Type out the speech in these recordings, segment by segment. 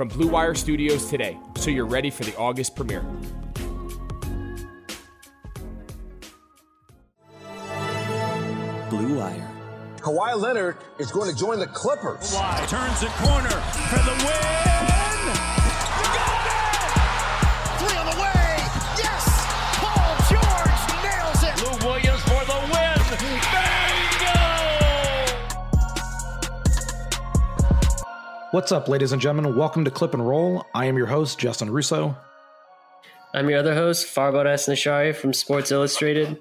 from Blue Wire Studios today so you're ready for the August premiere. Blue Wire. Kawhi Leonard is going to join the Clippers. Kawhi turns the corner for the win. What's up, ladies and gentlemen? Welcome to Clip and Roll. I am your host, Justin Russo. I'm your other host, Farbod Esnaashari from Sports Illustrated.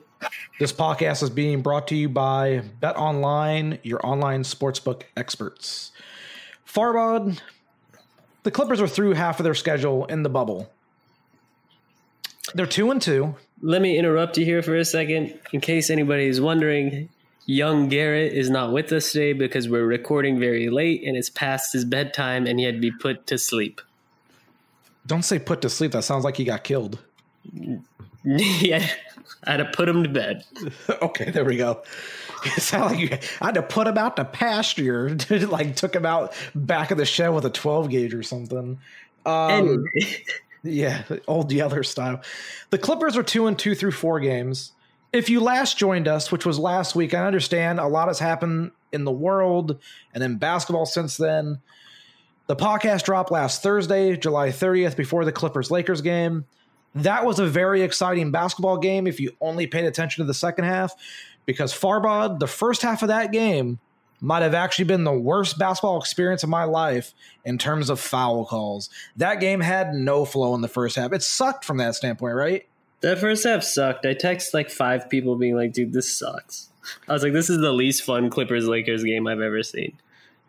This podcast is being brought to you by Bet Online, your online sportsbook experts. Farbod, the Clippers are through half of their schedule in the bubble. They're two and two. Let me interrupt you here for a second. In case anybody is wondering, young Garrett is not with us today because we're recording very late and it's past his bedtime and he had to be put to sleep. Don't say put to sleep. That sounds like he got killed. yeah, I had to put him to bed. okay, there we go. It sounded like you, I had to put him out to pasture. like took him out back of the shed with a 12 gauge or something. Um, Anyway, Yeah, old Yeller style. The Clippers are two and two through four games. If you last joined us, which was last week, I understand a lot has happened in the world and in basketball since then. The podcast dropped last Thursday, July 30th, before the Clippers Lakers game. That was a very exciting basketball game if you only paid attention to the second half, because Farbod, the first half of that game, might have actually been the worst basketball experience of my life in terms of foul calls. That game had no flow in the first half. It sucked from that standpoint, right? That first half sucked. I texted like five people being like, dude, this sucks. I was like, this is the least fun Clippers Lakers game I've ever seen.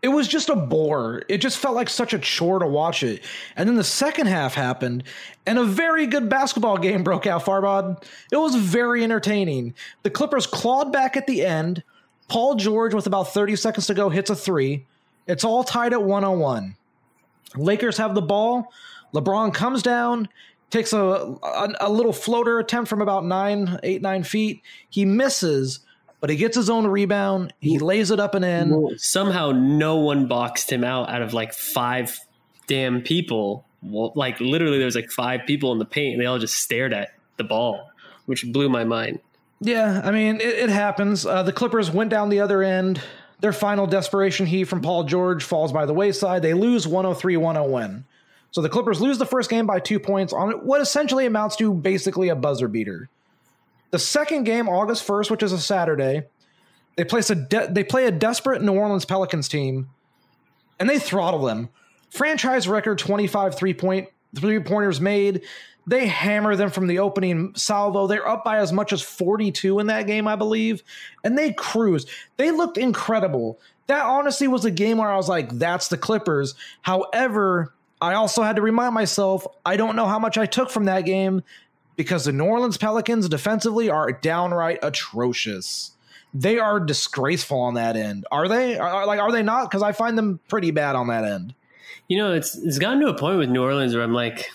It was just a bore. It just felt like such a chore to watch it. And then the second half happened, and a very good basketball game broke out, Farbod. It was very entertaining. The Clippers clawed back at the end. Paul George, with about 30 seconds to go, hits a three. It's all tied at 101. Lakers have the ball. LeBron comes down, takes a, a, a little floater attempt from about nine, eight, nine feet. He misses, but he gets his own rebound. He lays it up and in. Somehow, no one boxed him out out of like five damn people. Well, like literally, there was like five people in the paint, and they all just stared at the ball, which blew my mind. Yeah, I mean, it, it happens. Uh, the Clippers went down the other end. Their final desperation heat from Paul George falls by the wayside. They lose 103 101. So the Clippers lose the first game by two points on what essentially amounts to basically a buzzer beater. The second game, August 1st, which is a Saturday, they place a de- they play a desperate New Orleans Pelicans team, and they throttle them. Franchise record 25 three point three pointers made. They hammer them from the opening salvo. They're up by as much as 42 in that game, I believe, and they cruise. They looked incredible. That honestly was a game where I was like, that's the Clippers. However, I also had to remind myself, I don't know how much I took from that game because the New Orleans Pelicans defensively are downright atrocious. They are disgraceful on that end. Are they? Are, like, are they not? Because I find them pretty bad on that end. You know, it's it's gotten to a point with New Orleans where I'm like,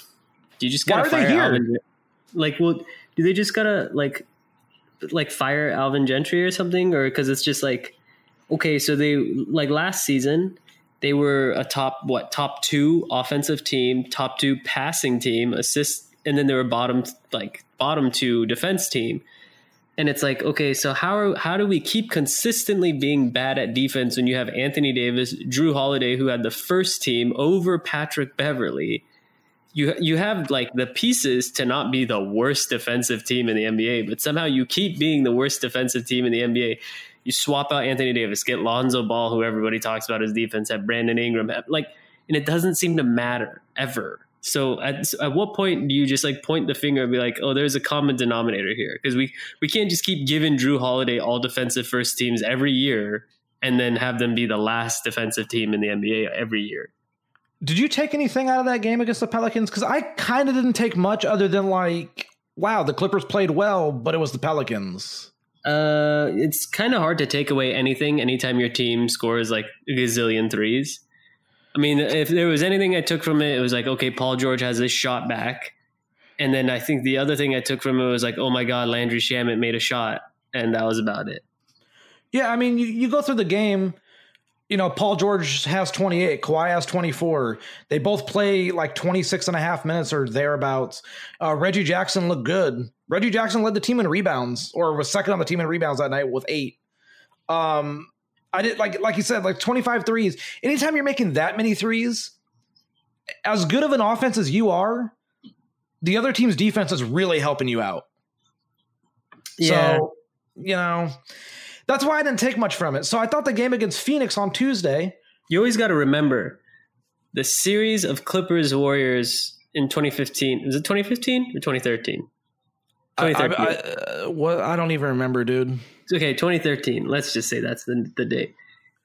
do you just gotta are they fire here? Alvin? Like, well, do they just gotta like like fire Alvin Gentry or something, or because it's just like, okay, so they like last season they were a top what top two offensive team, top two passing team, assist, and then they were bottom like bottom two defense team. And it's like, okay, so how how do we keep consistently being bad at defense when you have Anthony Davis, Jrue Holiday, who had the first team over Patrick Beverley? you you have like the pieces to not be the worst defensive team in the NBA, but somehow you keep being the worst defensive team in the NBA. You swap out Anthony Davis, get Lonzo Ball, who everybody talks about his defense, have Brandon Ingram, have, like, and it doesn't seem to matter ever. So at, at what point do you just like point the finger and be like, oh, there's a common denominator here? Because we we can't just keep giving Jrue Holiday all defensive first teams every year and then have them be the last defensive team in the NBA every year. Did you take anything out of that game against the Pelicans? Because I kind of didn't take much other than like, wow, the Clippers played well, but it was the Pelicans. Uh, it's kind of hard to take away anything anytime your team scores like a gazillion threes. I mean, if there was anything I took from it, it was like, okay, Paul George has this shot back. And then I think the other thing I took from it was like, oh my God, Landry Shamet made a shot. And that was about it. Yeah, I mean, you, you go through the game, you know, Paul George has 28, Kawhi has 24. They both play like 26 and a half minutes or thereabouts. Uh, Reggie Jackson looked good. Reggie Jackson led the team in rebounds or was second on the team in rebounds that night with eight. Um, I did like like you said, like 25 threes. Anytime you're making that many threes, as good of an offense as you are, the other team's defense is really helping you out. Yeah. So, you know, that's why I didn't take much from it. So I thought the game against Phoenix on Tuesday. You always got to remember the series of Clippers Warriors in 2015. Was it 2015 or 2013? I, I, I, uh, what, I don't even remember, dude. Okay, 2013. Let's just say that's the, the date.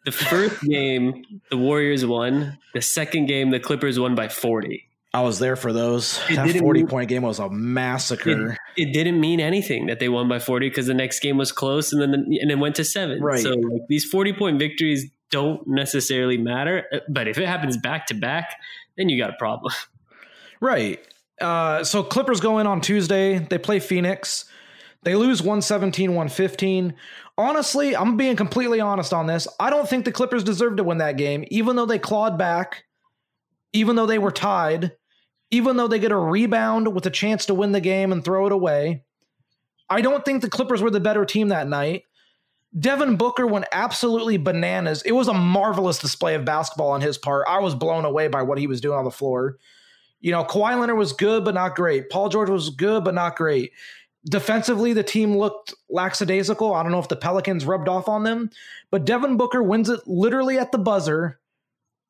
The first game, the Warriors won. The second game, the Clippers won by 40. I was there for those. It that 40 mean- point game was a massacre. It, it didn't mean anything that they won by 40 because the next game was close and then the, and it went to seven. Right. So like, these 40 point victories don't necessarily matter. uh, But if it happens back to back, then you got a problem. Right. Uh, so Clippers go in on Tuesday. They play Phoenix. They lose 117, 115. Honestly, I'm being completely honest on this. I don't think the Clippers deserved to win that game, even though they clawed back, even though they were tied, even though they get a rebound with a chance to win the game and throw it away. I don't think the Clippers were the better team that night. Devin Booker went absolutely bananas. It was a marvelous display of basketball on his part. I was blown away by what he was doing on the floor. You know, Kawhi Leonard was good, but not great. Paul George was good, but not great. Defensively, the team looked lackadaisical. I don't know if the Pelicans rubbed off on them, but Devin Booker wins it literally at the buzzer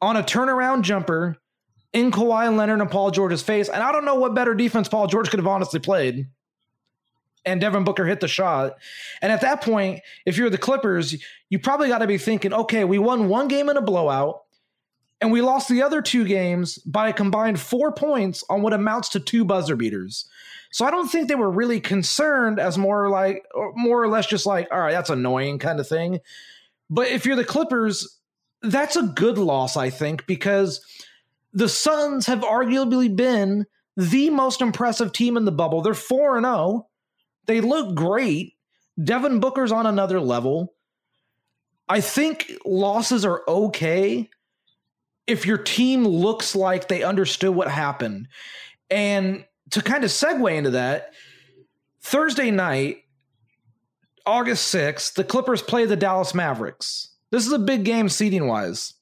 on a turnaround jumper in Kawhi Leonard and Paul George's face. And I don't know what better defense Paul George could have honestly played. And Devin Booker hit the shot. And at that point, if you're the Clippers, you probably got to be thinking, okay, we won one game in a blowout and we lost the other two games by a combined four points on what amounts to two buzzer beaters. So I don't think they were really concerned as more like, or more or less just like, all right, that's annoying kind of thing. But if you're the Clippers, that's a good loss, I think, because the Suns have arguably been the most impressive team in the bubble. They're 4 and 0. They look great. Devin Booker's on another level. I think losses are okay if your team looks like they understood what happened. And to kind of segue into that, Thursday night, August 6th, the Clippers play the Dallas Mavericks. This is a big game seeding wise.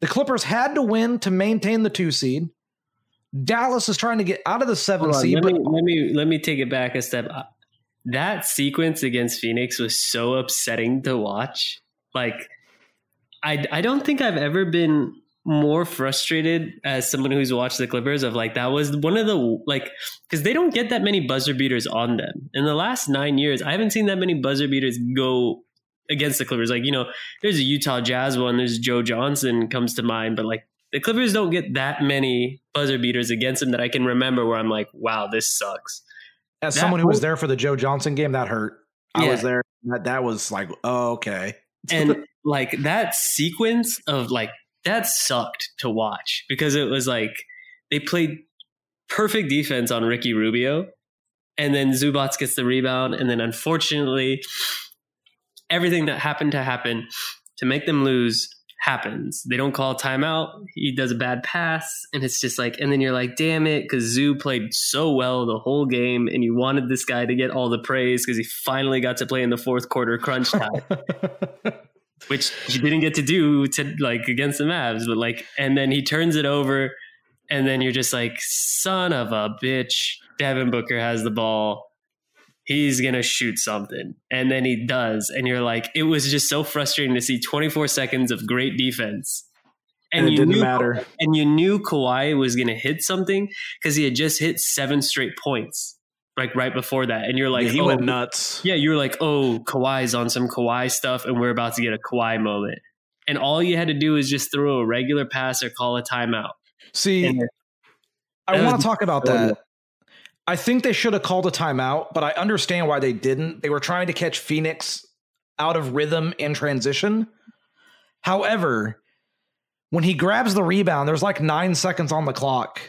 The Clippers had to win to maintain the two seed. Dallas is trying to get out of the seven on, seed, let, but me, let me let me take it back a step. That sequence against Phoenix was so upsetting to watch. Like, I I don't think I've ever been more frustrated as someone who's watched the Clippers of like that was one of the like because they don't get that many buzzer beaters on them in the last nine years. I haven't seen that many buzzer beaters go against the Clippers. Like you know, there's a Utah Jazz one. There's Joe Johnson comes to mind, but like the Clippers don't get that many buzzer beaters against them that I can remember where I'm like, wow, this sucks. as that someone who was there for the Joe Johnson game, that hurt. I Yeah. was there. That, that was like, oh, okay. and like that sequence of like that sucked to watch because it was like they played perfect defense on Ricky Rubio, and then Zubac gets the rebound, and then unfortunately, everything that happened to happen to make them lose happens. They don't call a timeout. He does a bad pass, and it's just like, and then you're like, damn it, because Zoo played so well the whole game, and you wanted this guy to get all the praise because he finally got to play in the fourth quarter crunch time which he didn't get to do to like against the Mavs, but like, and then he turns it over, and then you're just like, son of a bitch. Devin Booker has the ball. He's gonna shoot something, and then he does, and you're like, it was just so frustrating to see 24 seconds of great defense, And it you didn't knew, matter. and you knew Kawhi was gonna hit something because he had just hit seven straight points, like right before that, and you're like, Yeah, he oh, went nuts. yeah, you were like, oh, Kawhi's on some Kawhi stuff, and we're about to get a Kawhi moment. And all you had to do is just throw a regular pass or call a timeout. See, And I want to talk about that. I think they should have called a timeout, but I understand why they didn't. They were trying to catch Phoenix out of rhythm and transition. However, when he grabs the rebound, there's like nine seconds on the clock.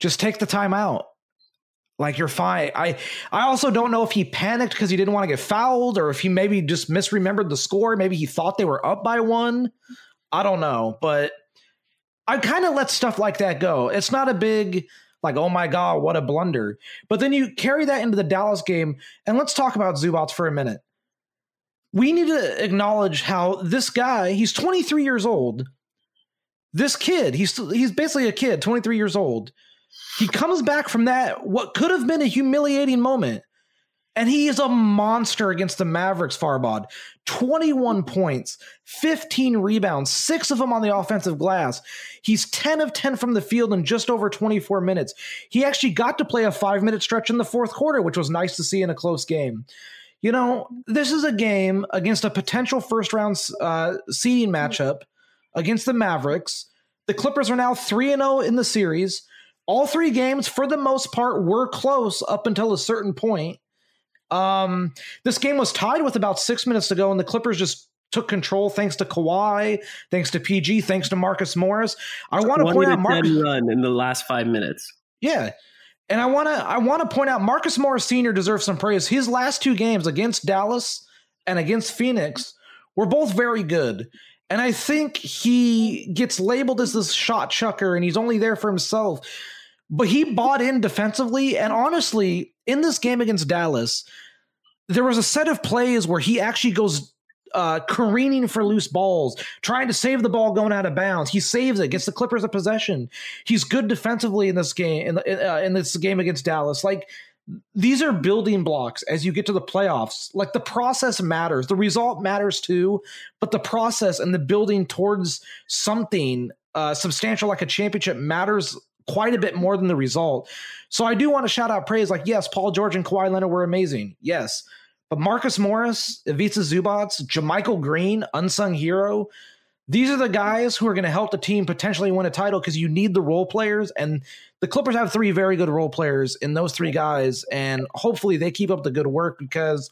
Just take the timeout. Like you're fine. I I also don't know if he panicked because he didn't want to get fouled, or if he maybe just misremembered the score. Maybe he thought they were up by one. I don't know, but I kind of let stuff like that go. It's not a big like, oh my god, what a blunder. But then you carry that into the Dallas game, and let's talk about Zubac for a minute. We need to acknowledge how this guy, he's 23 years old. This kid, he's he's basically a kid, 23 years old. He comes back from that what could have been a humiliating moment. And he is a monster against the Mavericks, Farbod. 21 points, 15 rebounds, six of them on the offensive glass. He's 10 of 10 from the field in just over 24 minutes. He actually got to play a five minute stretch in the fourth quarter, which was nice to see in a close game. You know, this is a game against a potential first round uh, seeding matchup against the Mavericks. The Clippers are now 3 0 in the series. All three games, for the most part, were close up until a certain point. Um, this game was tied with about six minutes to go, and the Clippers just took control thanks to Kawhi, thanks to PG, thanks to Marcus Morris. I want to point out Marcus. run in the last five minutes. Yeah. And I want to I want to point out Marcus Morris Sr. deserves some praise. His last two games against Dallas and against Phoenix were both very good. And I think he gets labeled as this shot chucker and he's only there for himself. But he bought in defensively and honestly, in this game against Dallas, there was a set of plays where he actually goes uh, careening for loose balls, trying to save the ball going out of bounds. He saves it, gets the Clippers a possession. He's good defensively in this game in, uh, in this game against Dallas. Like these are building blocks as you get to the playoffs. Like the process matters, the result matters too, but the process and the building towards something uh, substantial like a championship matters quite a bit more than the result. So I do want to shout out praise. Like yes, Paul George and Kawhi Leonard were amazing. Yes. But Marcus Morris, Ivica Zubac, JaMychal Green, unsung hero, these are the guys who are going to help the team potentially win a title because you need the role players. And the Clippers have three very good role players in those three guys. And hopefully they keep up the good work because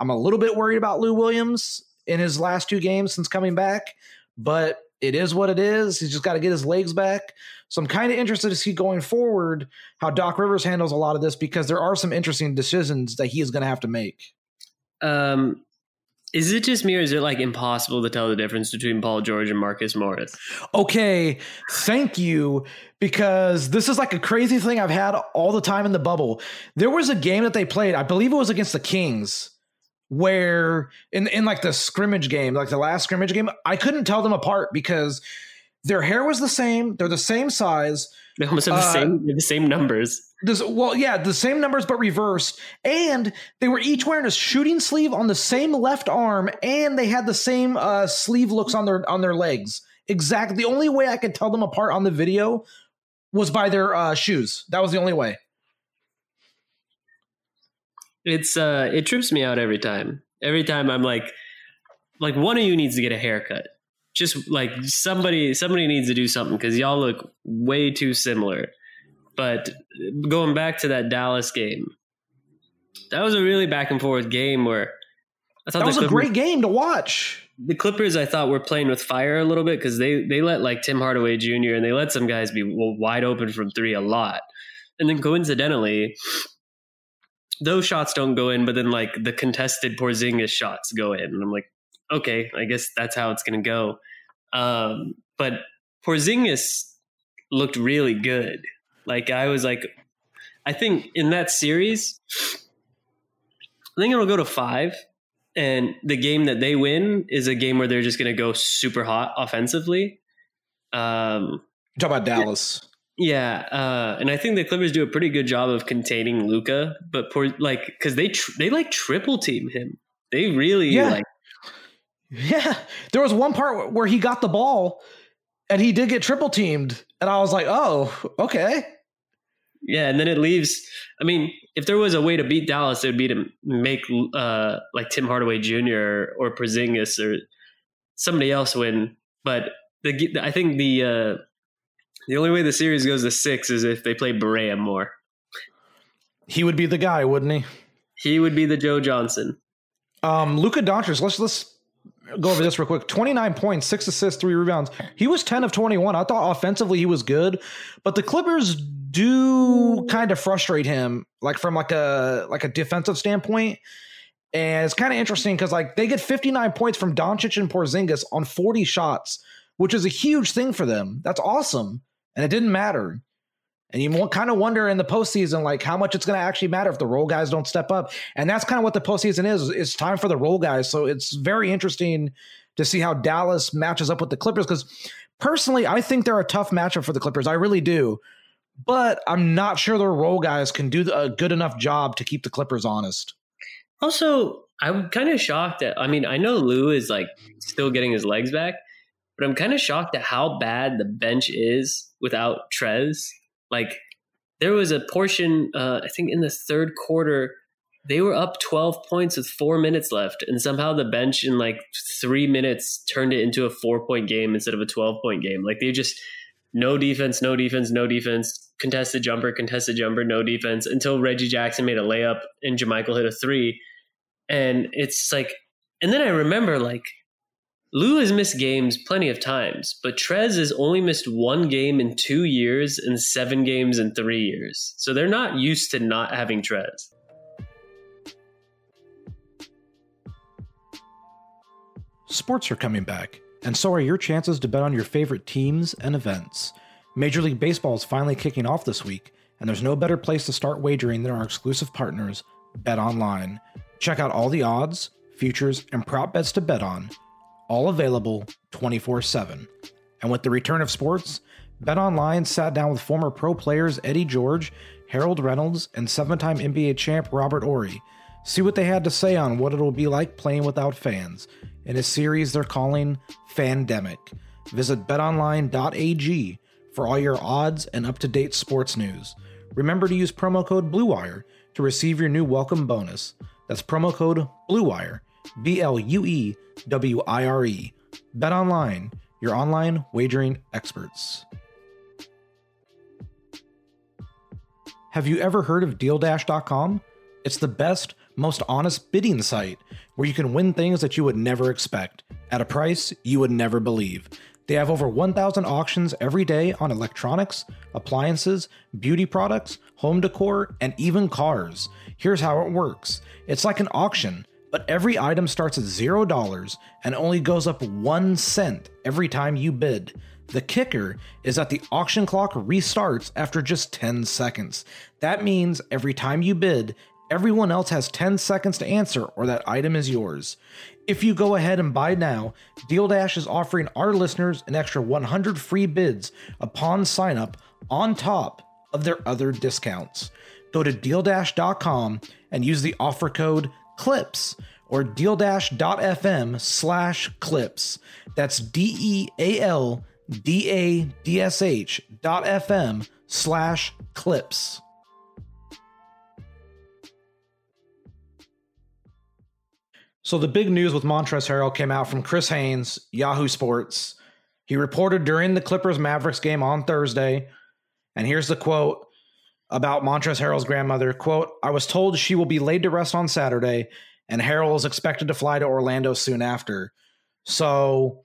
I'm a little bit worried about Lou Williams in his last two games since coming back. But it is what it is. He's just got to get his legs back. So I'm kind of interested to see going forward how Doc Rivers handles a lot of this because there are some interesting decisions that he is going to have to make. Um, is it just me or is it like impossible to tell the difference between Paul George and Marcus Morris? Okay, thank you. Because this is like a crazy thing I've had all the time in the bubble. There was a game that they played, I believe it was against the Kings, where in in like the scrimmage game, like the last scrimmage game, I couldn't tell them apart because their hair was the same, they're the same size. They almost have the Uh, same the same numbers. This, well, yeah, the same numbers but reversed, and they were each wearing a shooting sleeve on the same left arm, and they had the same uh, sleeve looks on their on their legs. Exactly. The only way I could tell them apart on the video was by their uh, shoes. That was the only way. It's uh it trips me out every time. Every time I'm like like one of you needs to get a haircut. Just like somebody somebody needs to do something cuz y'all look way too similar. But going back to that Dallas game. That was a really back and forth game where I thought That was a great game to watch. the Clippers, I thought, were playing with fire a little bit because they they let like Tim Hardaway Jr. and they let some guys be wide open from three a lot, and then coincidentally, those shots don't go in, but then like the contested Porzingis shots go in, and I'm like, okay, I guess that's how it's gonna go. Um, but Porzingis looked really good. Like I was like, I think in that series, I think it'll go to five. And the game that they win is a game where they're just going to go super hot offensively. Um, talk about Dallas. Yeah, uh, and I think the Clippers do a pretty good job of containing Luka, but poor like because they tr- they like triple team him. They really Yeah. like Yeah. There was one part where he got the ball and he did get triple teamed. And I was like, oh, okay. yeah, and then it leaves. I mean, if there was a way to beat Dallas, it would be to make uh, like Tim Hardaway Jr. or Porzingis or somebody else win. But the I think the uh, the only way the series goes to six is if they play Barea more. He would be the guy, wouldn't he? He would be the Joe Johnson. Um, Luka Doncic, let's let's go over this real quick. 29 points, six assists, three rebounds. He was 10 of 21. I thought offensively he was good, but the Clippers do kind of frustrate him, like from like a like a defensive standpoint. And it's kind of interesting because like they get 59 points from Doncic and Porzingis on 40 shots, which is a huge thing for them. That's awesome. And it didn't matter. And you kind of wonder in the postseason, like how much it's going to actually matter if the role guys don't step up. And that's kind of what the postseason is. It's time for the role guys. So it's very interesting to see how Dallas matches up with the Clippers. Because personally, I think they're a tough matchup for the Clippers. I really do. But I'm not sure their role guys can do a good enough job to keep the Clippers honest. Also, I'm kind of shocked that I mean I know Lou is like still getting his legs back, but I'm kind of shocked at how bad the bench is without Trez. Like there was a portion, uh, I think in the third quarter, they were up 12 points with four minutes left, and somehow the bench in like three minutes turned it into a four point game instead of a 12 point game. Like they just no defense, no defense, no defense, contested jumper, contested jumper, no defense until Reggie Jackson made a layup and JaMychal hit a three. And it's like, and then I remember like Lou has missed games plenty of times, but Trez has only missed one game in two years and seven games in three years. So they're not used to not having Trez. Sports are coming back, and so are your chances to bet on your favorite teams and events. Major League Baseball is finally kicking off this week, and there's no better place to start wagering than our exclusive partners, Bet Online. Check out all the odds, futures, and prop bets to bet on, all available 24 7. And with the return of sports, Bet Online sat down with former pro players Eddie George, Harold Reynolds, and seven time NBA champ Robert Horry. See what they had to say on what it'll be like playing without fans in a series they're calling Fandemic. Visit betonline.ag for all your odds and up to date sports news. Remember to use promo code BLUEWIRE to receive your new welcome bonus. That's promo code BLUEWIRE, B L U E W I R E. Bet Online, your online wagering experts. Have you ever heard of DealDash.com? It's the best, most honest bidding site where you can win things that you would never expect at a price you would never believe. They have over 1,000 auctions every day on electronics, appliances, beauty products, home decor, and even cars. Here's how it works it's like an auction, but every item starts at $0 and only goes up 1 cent every time you bid. The kicker is that the auction clock restarts after just 10 seconds. That means every time you bid, everyone else has 10 seconds to answer or that item is yours. If you go ahead and buy now, Deal Dash is offering our listeners an extra 100 free bids upon sign up on top of their other discounts. Go to dealdash.com and use the offer code CLIPS or dealdash.fm slash clips. That's D E A L D A D S H dot FM slash clips. So the big news with Montrezl Harrell came out from Chris Haynes, Yahoo Sports. He reported during the Clippers Mavericks game on Thursday, and here's the quote about Montrezl Harrell's grandmother. Quote, I was told she will be laid to rest on Saturday, and Harrell is expected to fly to Orlando soon after. So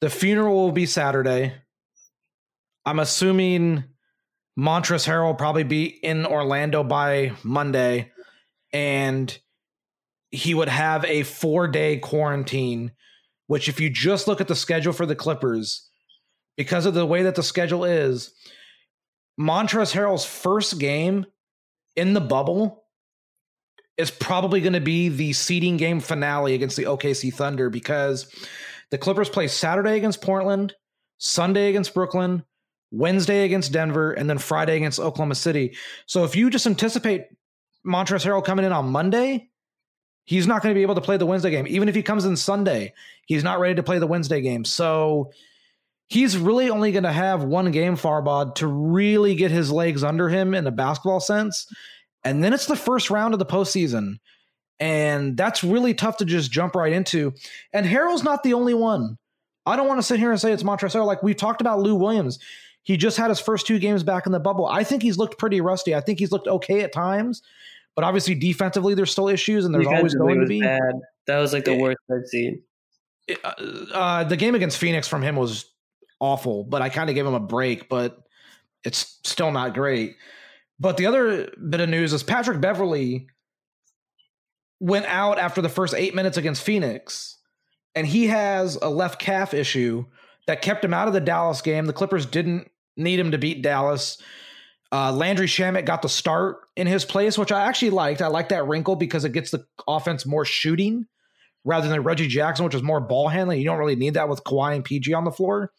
the funeral will be Saturday. I'm assuming Montrezl Harrell will probably be in Orlando by Monday, and he would have a four day quarantine, which, if you just look at the schedule for the Clippers, because of the way that the schedule is, Montrezl Harrell's first game in the bubble is probably going to be the seeding game finale against the OKC Thunder because the Clippers play Saturday against Portland, Sunday against Brooklyn, Wednesday against Denver, and then Friday against Oklahoma City. So if you just anticipate Montrezl Harrell coming in on Monday, he's not going to be able to play the Wednesday game. Even if he comes in Sunday, he's not ready to play the Wednesday game. So he's really only going to have one game, Farbod, to really get his legs under him in a basketball sense. And then it's the first round of the postseason. And that's really tough to just jump right into. And Harrell's not the only one. I don't want to sit here and say it's Montrezl. Like we've talked about Lou Williams. He just had his first two games back in the bubble. I think he's looked pretty rusty. I think he's looked okay at times, but obviously defensively there's still issues, and there's always going to be. Bad. That was like the worst I've seen. It, uh, uh, the game against Phoenix from him was awful, but I kind of gave him a break, but it's still not great. But the other bit of news is Patrick Beverley went out after the first eight minutes against Phoenix, and he has a left calf issue that kept him out of the Dallas game. The Clippers didn't need him to beat Dallas. Uh, Landry Shamet got the start in his place, which I actually liked. I like that wrinkle because it gets the offense more shooting rather than Reggie Jackson, which is more ball handling. You don't really need that with Kawhi and PG on the floor.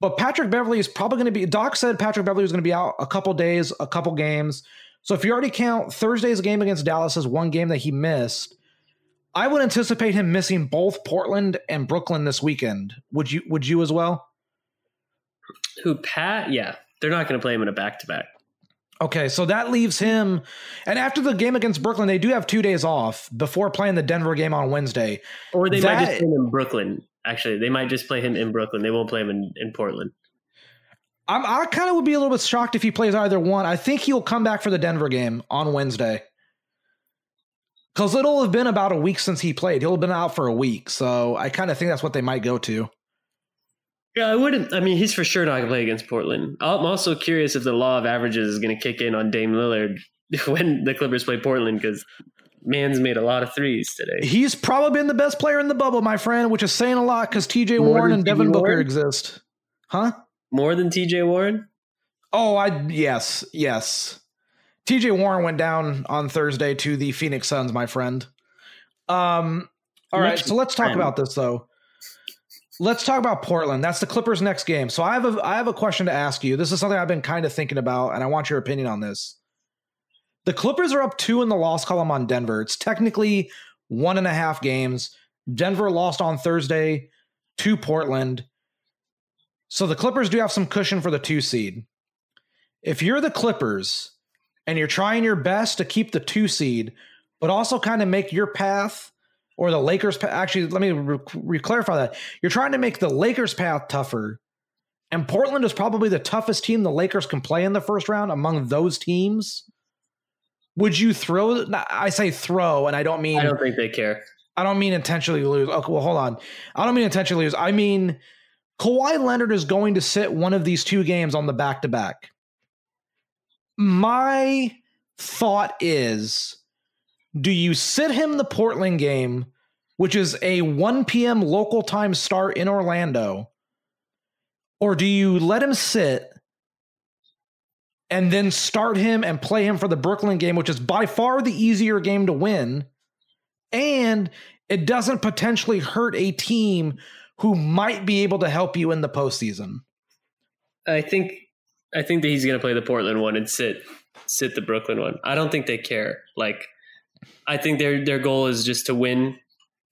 But Patrick Beverley is probably going to be. Doc said Patrick Beverley was going to be out a couple days, a couple games. So if you already count Thursday's game against Dallas as one game that he missed, I would anticipate him missing both Portland and Brooklyn this weekend. Would you? Would you as well? Who Pat? Yeah, they're not going to play him in a back to back. Okay, so that leaves him. And after the game against Brooklyn, they do have two days off before playing the Denver game on Wednesday. Or they that, might just play him in Brooklyn. Actually, they might just play him in Brooklyn. They won't play him in, in Portland. I'm, I kind of would be a little bit shocked if he plays either one. I think he'll come back for the Denver game on Wednesday. Because it'll have been about a week since he played. He'll have been out for a week. So I kind of think that's what they might go to. Yeah, I wouldn't. I mean, he's for sure not going to play against Portland. I'm also curious if the law of averages is going to kick in on Dame Lillard when the Clippers play Portland because man's made a lot of threes today. He's probably been the best player in the bubble, my friend, which is saying a lot because TJ Warren and Devin Booker exist. Huh? More than TJ Warren? Oh, I yes, yes. TJ Warren went down on Thursday to the Phoenix Suns, my friend. Um all right, so let's talk about this though. Let's talk about Portland. That's the Clippers' next game. So I have a I have a question to ask you. This is something I've been kind of thinking about, and I want your opinion on this. The Clippers are up two in the loss column on Denver. It's technically one and a half games. Denver lost on Thursday to Portland. So the Clippers do have some cushion for the two seed. If you're the Clippers and you're trying your best to keep the two seed, but also kind of make your path or the Lakers path, actually, let me re- clarify that. You're trying to make the Lakers path tougher. And Portland is probably the toughest team the Lakers can play in the first round among those teams. Would you throw? I say throw, and I don't mean. I don't think they care. I don't mean intentionally lose. Okay, well, hold on. I don't mean intentionally lose. I mean Kawhi Leonard is going to sit one of these two games on the back to back. My thought is do you sit him the Portland game, which is a 1 p.m. local time start in Orlando, or do you let him sit and then start him and play him for the Brooklyn game, which is by far the easier game to win? And it doesn't potentially hurt a team who might be able to help you in the postseason? I think I think that he's going to play the Portland one and sit sit the Brooklyn one. I don't think they care. Like I think their their goal is just to win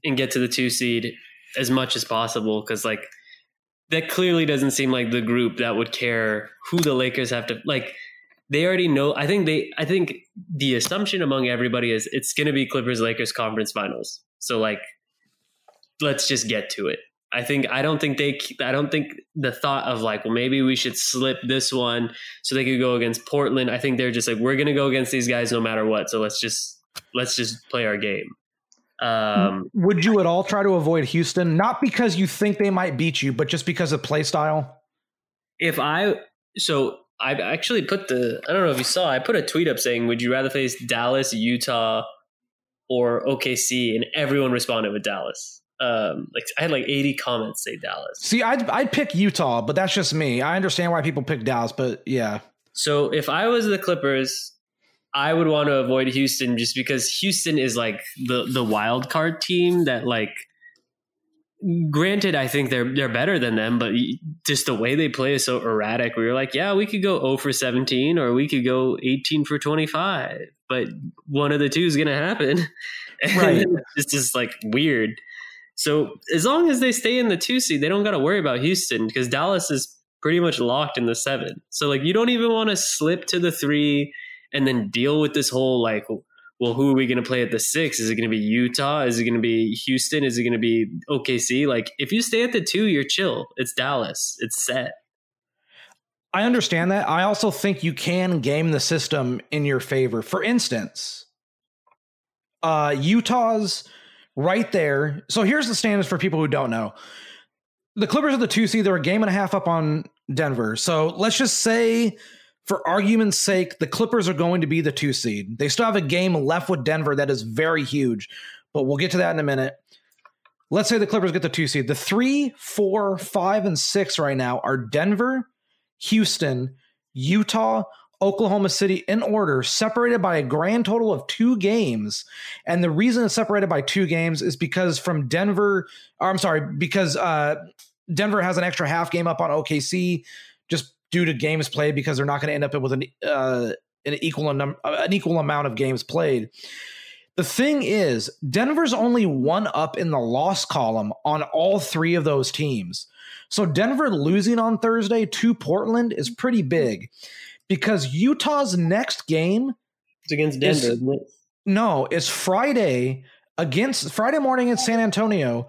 and get to the 2 seed as much as possible cuz like that clearly doesn't seem like the group that would care who the Lakers have to like they already know I think they I think the assumption among everybody is it's going to be Clippers Lakers conference finals. So like let's just get to it. I think I don't think they I don't think the thought of like well maybe we should slip this one so they could go against Portland. I think they're just like we're going to go against these guys no matter what. So let's just let's just play our game. Um, Would you at all try to avoid Houston? Not because you think they might beat you, but just because of play style. If I so I actually put the I don't know if you saw I put a tweet up saying would you rather face Dallas, Utah, or OKC, and everyone responded with Dallas um like I had like 80 comments say Dallas. See, I'd I'd pick Utah, but that's just me. I understand why people pick Dallas, but yeah. So if I was the Clippers, I would want to avoid Houston just because Houston is like the the wild card team that like granted, I think they're they're better than them, but just the way they play is so erratic. We were like, yeah, we could go 0 for 17 or we could go 18 for 25, but one of the two is going to happen. Right. it's just like weird. So as long as they stay in the two seed, they don't got to worry about Houston because Dallas is pretty much locked in the seven. So like you don't even want to slip to the three and then deal with this whole like well, who are we going to play at the six? Is it going to be Utah? Is it going to be Houston? Is it going to be OKC? Like, if you stay at the two, you're chill. It's Dallas. It's set. I understand that. I also think you can game the system in your favor. For instance, uh, Utah's right there. So here's the standards for people who don't know. The Clippers are the two seed. They're a game and a half up on Denver. So let's just say for argument's sake, the Clippers are going to be the two seed. They still have a game left with Denver that is very huge, but we'll get to that in a minute. Let's say the Clippers get the two seed. The three, four, five, and six right now are Denver, Houston, Utah, Oklahoma City in order, separated by a grand total of two games. And the reason it's separated by two games is because from Denver, I'm sorry, because uh, Denver has an extra half game up on OKC due to games played because they're not going to end up with an uh, an equal num- an equal amount of games played. The thing is, Denver's only one up in the loss column on all three of those teams. So Denver losing on Thursday to Portland is pretty big because Utah's next game it's against Denver, is, it? No, it's Friday against Friday morning in San Antonio.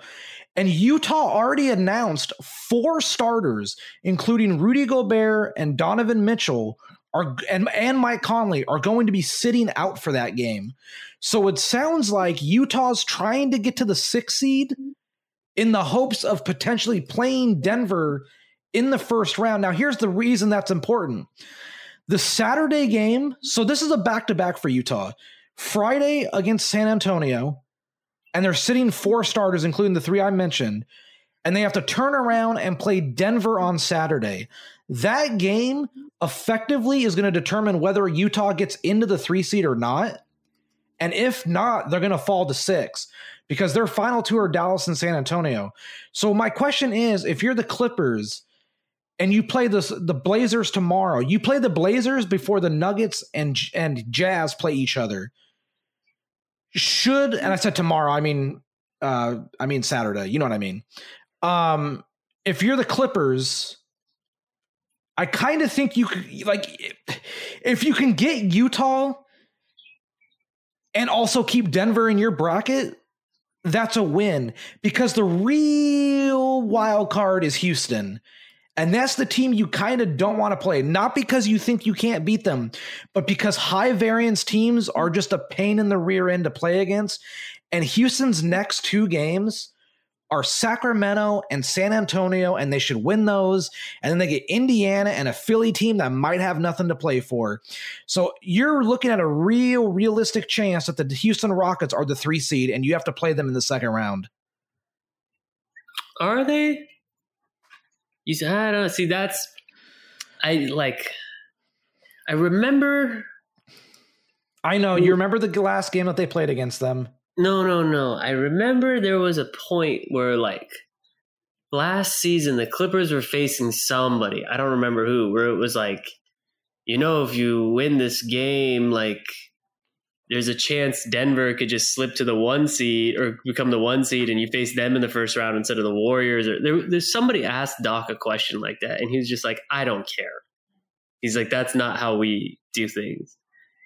And Utah already announced four starters, including Rudy Gobert and Donovan Mitchell, are and, and Mike Conley are going to be sitting out for that game. So it sounds like Utah's trying to get to the sixth seed in the hopes of potentially playing Denver in the first round. Now, here's the reason that's important. The Saturday game, so this is a back to back for Utah. Friday against San Antonio, and they're sitting four starters, including the three I mentioned, and they have to turn around and play Denver on Saturday. That game effectively is going to determine whether Utah gets into the three seed or not. And if not, they're going to fall to six because their final two are Dallas and San Antonio. So my question is, if you're the Clippers and you play this the Blazers tomorrow, you play the Blazers before the Nuggets and and Jazz play each other should and I said tomorrow, I mean uh I mean Saturday, you know what I mean. Um if you're the Clippers, I kind of think you could like if you can get Utah and also keep Denver in your bracket, that's a win because the real wild card is Houston. And that's the team you kind of don't want to play, not because you think you can't beat them, but because high variance teams are just a pain in the rear end to play against. And Houston's next two games are Sacramento and San Antonio, and they should win those. And then they get Indiana and a Philly team that might have nothing to play for. So you're looking at a real, realistic chance that the Houston Rockets are the three seed, and you have to play them in the second round. Are they? You said, I don't know. See, that's I like. I remember. I know you remember the last game that they played against them. No, no, no. I remember there was a point where, like, last season the Clippers were facing somebody. I don't remember who. Where it was like, you know, if you win this game, like there's a chance Denver could just slip to the one seed or become the one seed, and you face them in the first round instead of the Warriors. Or there, there's somebody asked Doc a question like that, and he was just like, "I don't care." He's like, "That's not how we do things."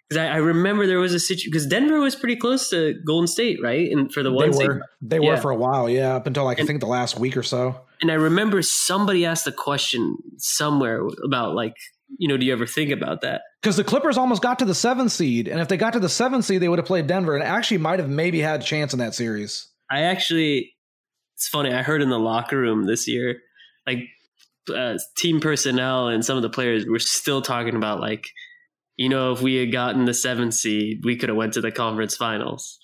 Because I, I, remember there was a situation because Denver was pretty close to Golden State, right? And for the one, they were they yeah. were for a while, yeah, up until like and, I think the last week or so. And I remember somebody asked a question somewhere about like you know, do you ever think about that? Because the Clippers almost got to the seventh seed, and if they got to the seventh seed, they would have played Denver, and actually might have maybe had a chance in that series. I actually, it's funny. I heard in the locker room this year, like uh, team personnel and some of the players were still talking about like, you know, if we had gotten the seventh seed, we could have went to the conference finals.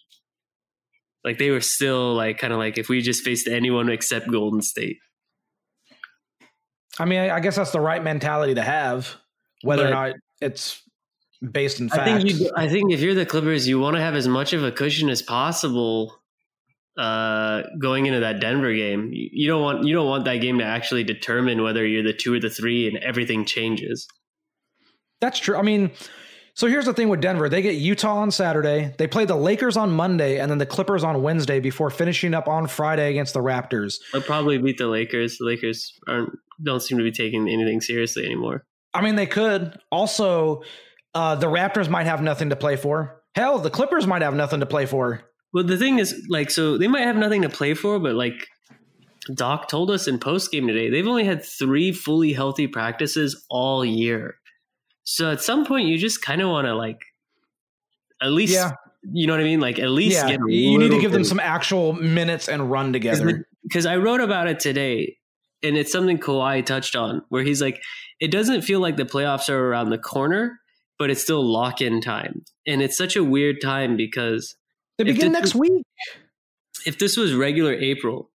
Like they were still like kind of like if we just faced anyone except Golden State. I mean, I guess that's the right mentality to have, whether but or not it's based in fact. I think, you, I think if you're the Clippers, you want to have as much of a cushion as possible. uh, going into that Denver game. You, you don't want you don't want that game to actually determine whether you're the two or the three, and everything changes. That's true. I mean, so here's the thing with Denver. They get Utah on Saturday. They play the Lakers on Monday and then the Clippers on Wednesday before finishing up on Friday against the Raptors. They'll probably beat the Lakers. The Lakers aren't don't seem to be taking anything seriously anymore. I mean, they could. Also, uh, the Raptors might have nothing to play for. Hell, the Clippers might have nothing to play for. Well, the thing is, like, so they might have nothing to play for, but like Doc told us in post game today, they've only had three fully healthy practices all year. So at some point, you just kind of want to like, at least, Yeah. you know what I mean? Like, at least Yeah, get you need to give them some actual minutes and run together. because I wrote about it today, and it's something Kawhi touched on, where he's like, it doesn't feel like the playoffs are around the corner, but it's still lock in time, and it's such a weird time because They begin next was- week. if this was regular April,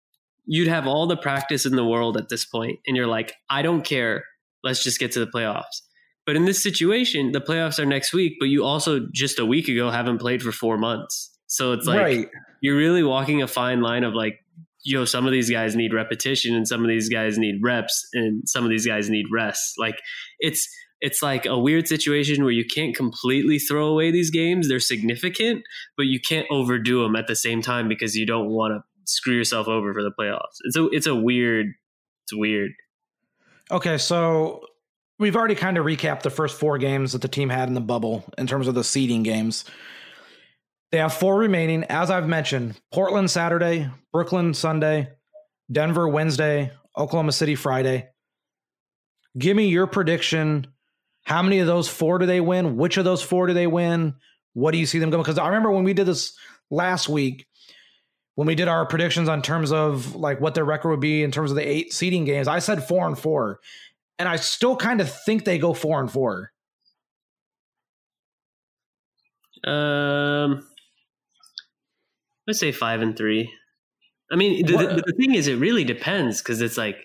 you'd have all the practice in the world at this point, and you're like, I don't care, let's just get to the playoffs. But in this situation, the playoffs are next week, but you also just a week ago haven't played for four months, so it's like right. you're really walking a fine line of like, yo, some of these guys need repetition and some of these guys need reps and some of these guys need rest. Like it's it's like a weird situation where you can't completely throw away these games. They're significant, but you can't overdo them at the same time because you don't want to screw yourself over for the playoffs. It's a it's a weird it's weird. Okay, so we've already kind of recapped the first four games that the team had in the bubble in terms of the seeding games. They have four remaining. As I've mentioned, Portland Saturday, Brooklyn Sunday, Denver Wednesday, Oklahoma City Friday. Give me your prediction. How many of those four do they win? Which of those four do they win? What do you see them going? Because I remember when we did this last week, when we did our predictions on terms of like what their record would be in terms of the eight seeding games, I said four and four. And I still kind of think they go four and four. Um let's say 5 and 3. I mean, the, the, the thing is it really depends cuz it's like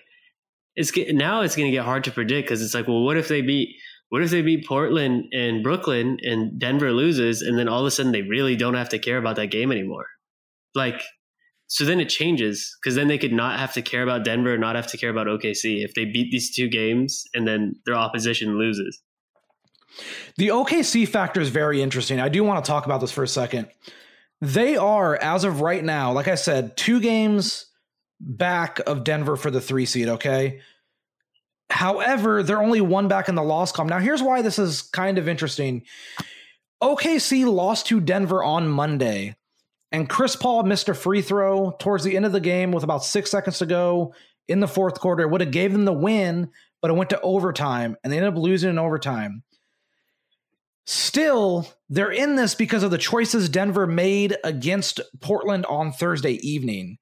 it's now it's going to get hard to predict cuz it's like, well, what if they beat what if they beat Portland and Brooklyn and Denver loses and then all of a sudden they really don't have to care about that game anymore? Like so then it changes because then they could not have to care about Denver, not have to care about OKC if they beat these two games and then their opposition loses. The OKC factor is very interesting. I do want to talk about this for a second. They are, as of right now, like I said, two games back of Denver for the three seed, okay? However, they're only one back in the loss column. Now, here's why this is kind of interesting. OKC lost to Denver on Monday, and Chris Paul missed a free throw towards the end of the game with about six seconds to go in the fourth quarter. It would have gave them the win, but it went to overtime, and they ended up losing in overtime. Still, they're in this because of the choices Denver made against Portland on Thursday evening.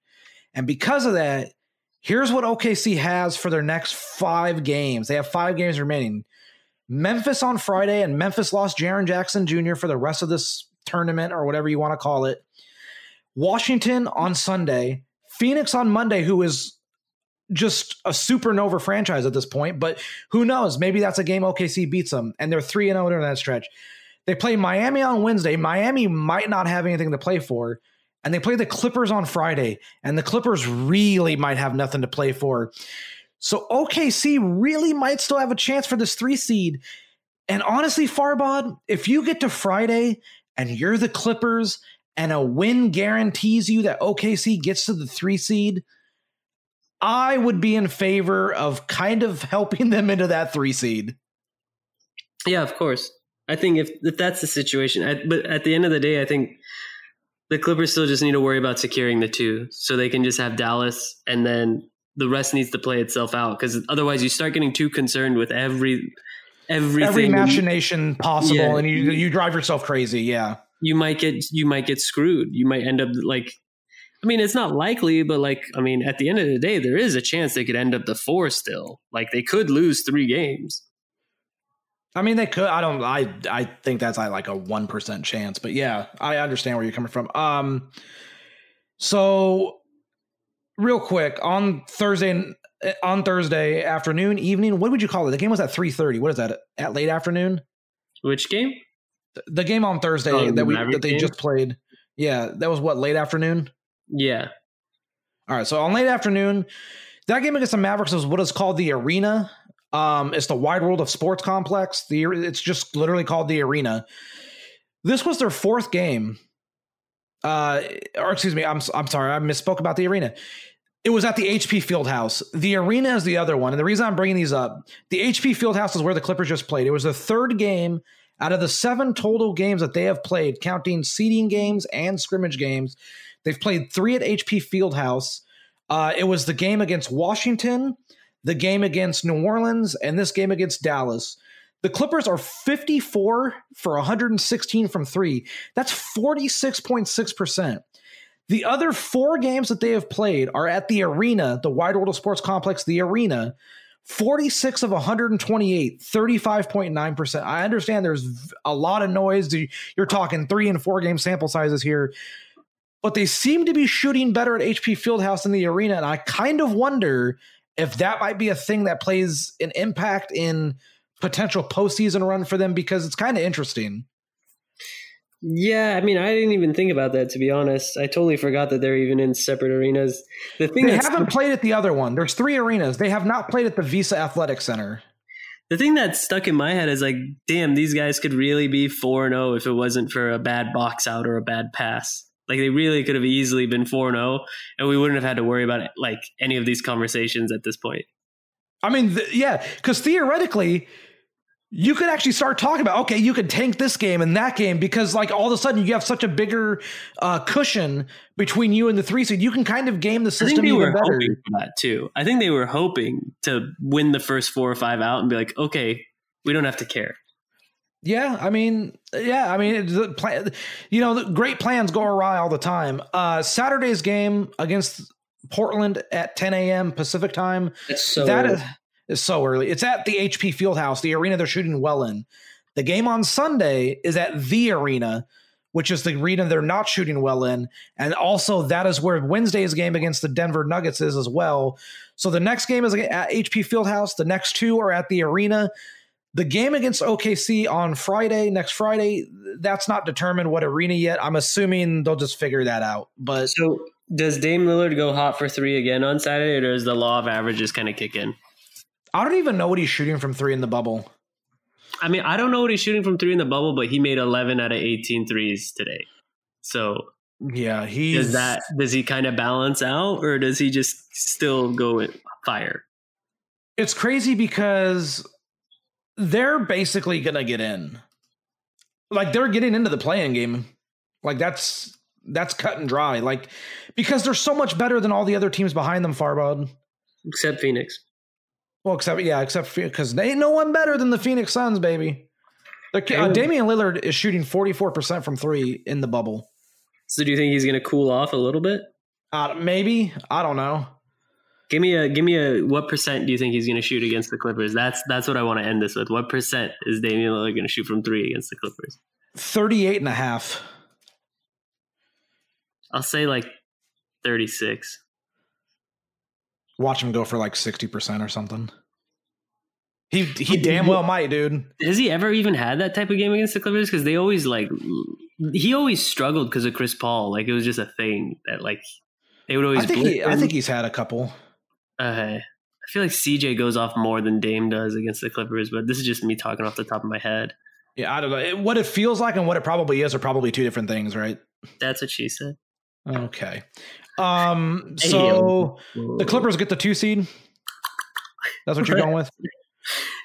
And because of that, here's what OKC has for their next five games. They have five games remaining. Memphis on Friday, and Memphis lost Jaren Jackson Jr. for the rest of this tournament or whatever you want to call it. Washington on Sunday, Phoenix on Monday, who is just a supernova franchise at this point, but who knows? Maybe that's a game OKC beats them, and they're 3 0 in that stretch. They play Miami on Wednesday. Miami might not have anything to play for, and they play the Clippers on Friday, and the Clippers really might have nothing to play for. So OKC really might still have a chance for this three seed. And honestly, Farbod, if you get to Friday and you're the Clippers and a win guarantees you that OKC gets to the three seed, I would be in favor of kind of helping them into that three seed. Yeah, of course. I think if if that's the situation, I, but at the end of the day, I think the Clippers still just need to worry about securing the two, so they can just have Dallas, and then the rest needs to play itself out. Because otherwise, you start getting too concerned with every everything. Every machination possible, Yeah. and you you drive yourself crazy. Yeah. You might get you might get screwed. You might end up like. I mean, it's not likely, but like, I mean, at the end of the day, there is a chance they could end up the four still. Like, they could lose three games. I mean, they could. I don't. I I think that's like a one percent chance, but yeah, I understand where you're coming from. Um, so real quick on Thursday on Thursday afternoon, evening. What would you call it? The game was at three thirty. What is that? At late afternoon? Which game? The game on Thursday Oh, that we Maverick that they game? just played. Yeah, that was what late afternoon. Yeah. All right. So on late afternoon, that game against the Mavericks is what is called the Arena. Um, it's the Wide World of Sports Complex. The it's just literally called the Arena. This was their fourth game. Uh, or excuse me, I'm I'm sorry, I misspoke about the Arena. It was at the HP Fieldhouse. The Arena is the other one, and the reason I'm bringing these up, the HP Fieldhouse is where the Clippers just played. It was the third game out of the seven total games that they have played, counting seeding games and scrimmage games. They've played three at HP Fieldhouse. Uh, it was the game against Washington, the game against New Orleans, and this game against Dallas. The Clippers are 54 for 116 from three. That's 46.6%. The other four games that they have played are at the arena, the Wide World of Sports Complex, the arena. 46 of 128, 35.9%. I understand there's a lot of noise. You're talking three and four game sample sizes here, but they seem to be shooting better at HP Fieldhouse in the arena. And I kind of wonder if that might be a thing that plays an impact in potential postseason run for them because it's kind of interesting. Yeah, I mean, I didn't even think about that to be honest. I totally forgot that they're even in separate arenas. The thing they haven't played at the other one. There's three arenas. They have not played at the Visa Athletic Center. The thing that stuck in my head is like, damn, these guys could really be four and zero if it wasn't for a bad box out or a bad pass. Like they really could have easily been four and zero, and we wouldn't have had to worry about it, like any of these conversations at this point. I mean, th- yeah, because theoretically, you could actually start talking about okay you could tank this game and that game because like all of a sudden you have such a bigger uh, cushion between you and the three seed you can kind of game the system I think they even were better. hoping for that too. I think they were hoping to win the first four or five out and be like okay we don't have to care. Yeah i mean yeah i mean the plan you know the great plans go awry all the time. Uh saturday's game against portland at 10 a.m pacific time That's so that early. is so early. It's at the HP Fieldhouse, the arena they're shooting well in. The game on Sunday is at the arena, which is the arena they're not shooting well in. And also, that is where Wednesday's game against the Denver Nuggets is as well. So the next game is at HP Fieldhouse. The next two are at the arena. The game against OKC on Friday, next Friday, that's not determined what arena yet. I'm assuming they'll just figure that out. But so does Dame Lillard go hot for three again on Saturday, or does the law of averages kind of kick in? I don't even know what he's shooting from three in the bubble. I mean, I don't know what he's shooting from three in the bubble, but he made 11 out of 18 threes today. So yeah, he does that. Does he kind of balance out, or does he just still go fire? It's crazy because they're basically gonna get in. Like they're getting into the play-in game. Like that's that's cut and dry. Like because they're so much better than all the other teams behind them, Farbod. Except Phoenix. Well, except yeah, except because they ain't no one better than the Phoenix Suns, baby. Uh, Damian Lillard is shooting forty four percent from three in the bubble. So, do you think he's going to cool off a little bit? Uh, maybe I don't know. Give me a give me a what percent do you think he's going to shoot against the Clippers? That's that's what I want to end this with. What percent is Damian Lillard going to shoot from three against the Clippers? 38 and a half. I'll say like 36 watch him go for like 60% or something. He he damn well might, dude. Has he ever even had that type of game against the Clippers? Because they always like he always struggled because of Chris Paul. Like it was just a thing that like they would always. I think he, I think he's had a couple. Okay, I feel like CJ goes off more than Dame does against the Clippers, but this is just me talking off the top of my head. Yeah, I don't know. It, what it feels like and what it probably is are probably two different things, right? That's what she said. Okay. Um. So the Clippers get the two seed. That's what you're going with.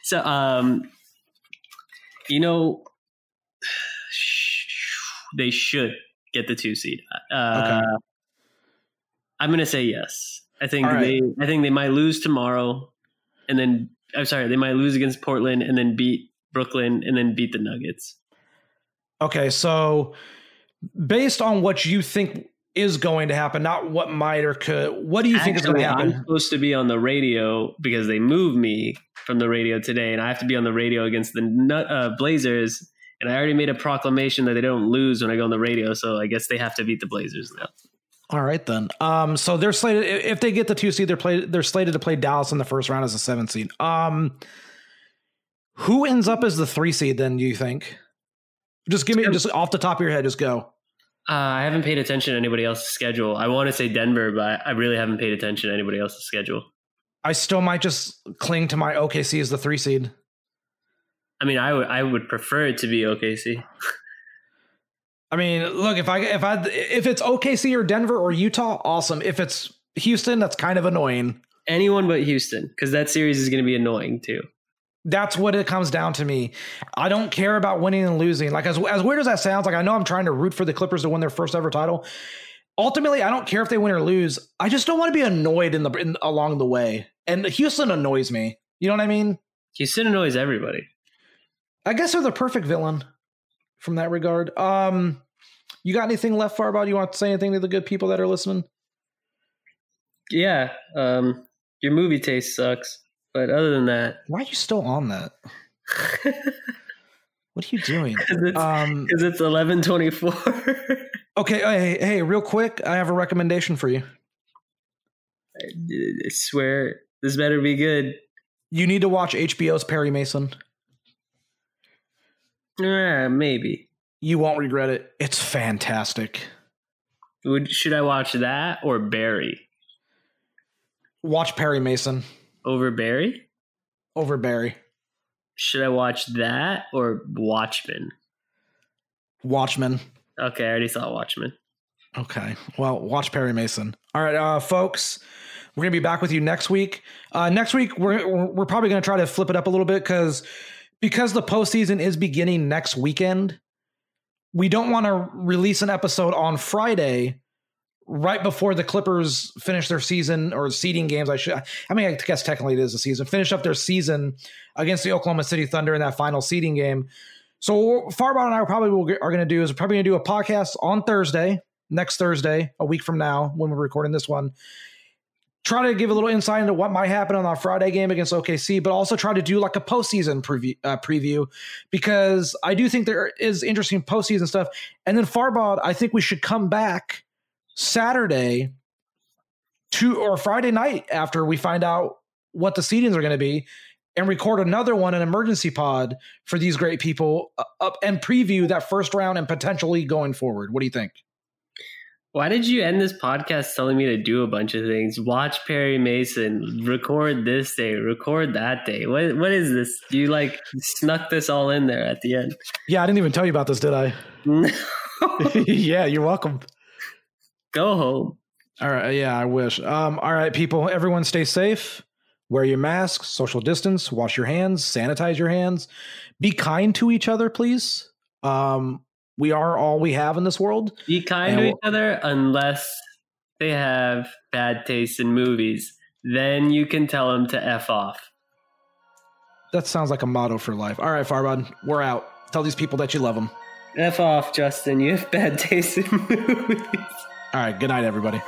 So, um, you know, they should get the two seed. Uh, okay. I'm going to say yes. I think right. they. I think they might lose tomorrow, and then I'm sorry, they might lose against Portland, and then beat Brooklyn, and then beat the Nuggets. Okay, so based on what you think is going to happen, not what might or could. What do you Actually, think is going to happen? I'm supposed to be on the radio because they moved me from the radio today, and I have to be on the radio against the uh, Blazers. And I already made a proclamation that they don't lose when I go on the radio, so I guess they have to beat the Blazers now. All right then. Um, so they're slated if they get the two seed, they're play they're slated to play Dallas in the first round as a seven seed. Um, who ends up as the three seed then? Do you think? Just give me just off the top of your head, just go. Uh, I haven't paid attention to anybody else's schedule. I want to say Denver, but I really haven't paid attention to anybody else's schedule. I still might just cling to my OKC as the three seed. I mean, I would I would prefer it to be OKC. I mean, look if I if I if it's OKC or Denver or Utah, awesome. If it's Houston, that's kind of annoying. Anyone but Houston, because that series is going to be annoying too. That's what it comes down to me. I don't care about winning and losing. Like as as weird as that sounds, like I know I'm trying to root for the Clippers to win their first ever title. Ultimately, I don't care if they win or lose. I just don't want to be annoyed in the in, along the way. And Houston annoys me. You know what I mean? Houston annoys everybody. I guess they're the perfect villain from that regard. Um, you got anything left, Farbod? You want to say anything to the good people that are listening? Yeah, um, your movie taste sucks. But other than that, why are you still on that? what are you doing? Because it's, um, it's eleven twenty four. okay, hey, hey, real quick, I have a recommendation for you. I swear this better be good. You need to watch HBO's Perry Mason. Yeah, maybe. You won't regret it. It's fantastic. Would should I watch that or Barry? Watch Perry Mason. Over Barry? Over Barry. Should I watch that or Watchmen? Watchmen. Okay, I already saw Watchmen. Okay. Well, watch Perry Mason. All right, uh, folks. We're gonna be back with you next week. Uh, next week, we're we're probably gonna try to flip it up a little bit because because the postseason is beginning next weekend. We don't want to release an episode on Friday right before the Clippers finish their season or seeding games. I should, I mean, I guess technically it is a season. Finish up their season against the Oklahoma City Thunder in that final seeding game. So Farbod and I probably will, are going to do is probably going to do a podcast on Thursday, next Thursday, a week from now when we're recording this one. Try to give a little insight into what might happen on our Friday game against OKC, but also try to do like a postseason preview, uh, preview because I do think there is interesting postseason stuff. And then Farbod, I think we should come back Saturday to or Friday night after we find out what the seedings are going to be and record another one, an emergency pod for these great people uh, up and preview that first round and potentially going forward. What do you think? Why did you end this podcast telling me to do a bunch of things? Watch Perry Mason, record this day, record that day. What what is this? You like snuck this all in there at the end. Yeah, I didn't even tell you about this, did I? yeah, you're welcome. Go home. All right, yeah, I wish. Um, all right, people, everyone stay safe. Wear your masks, social distance, wash your hands, sanitize your hands. Be kind to each other, please. Um, we are all we have in this world. Be kind to each other unless they have bad taste in movies. Then you can tell them to F off. That sounds like a motto for life. All right, Farbod, we're out. Tell these people that you love them. F off, Justin. You have bad taste in movies. All right, good night, everybody.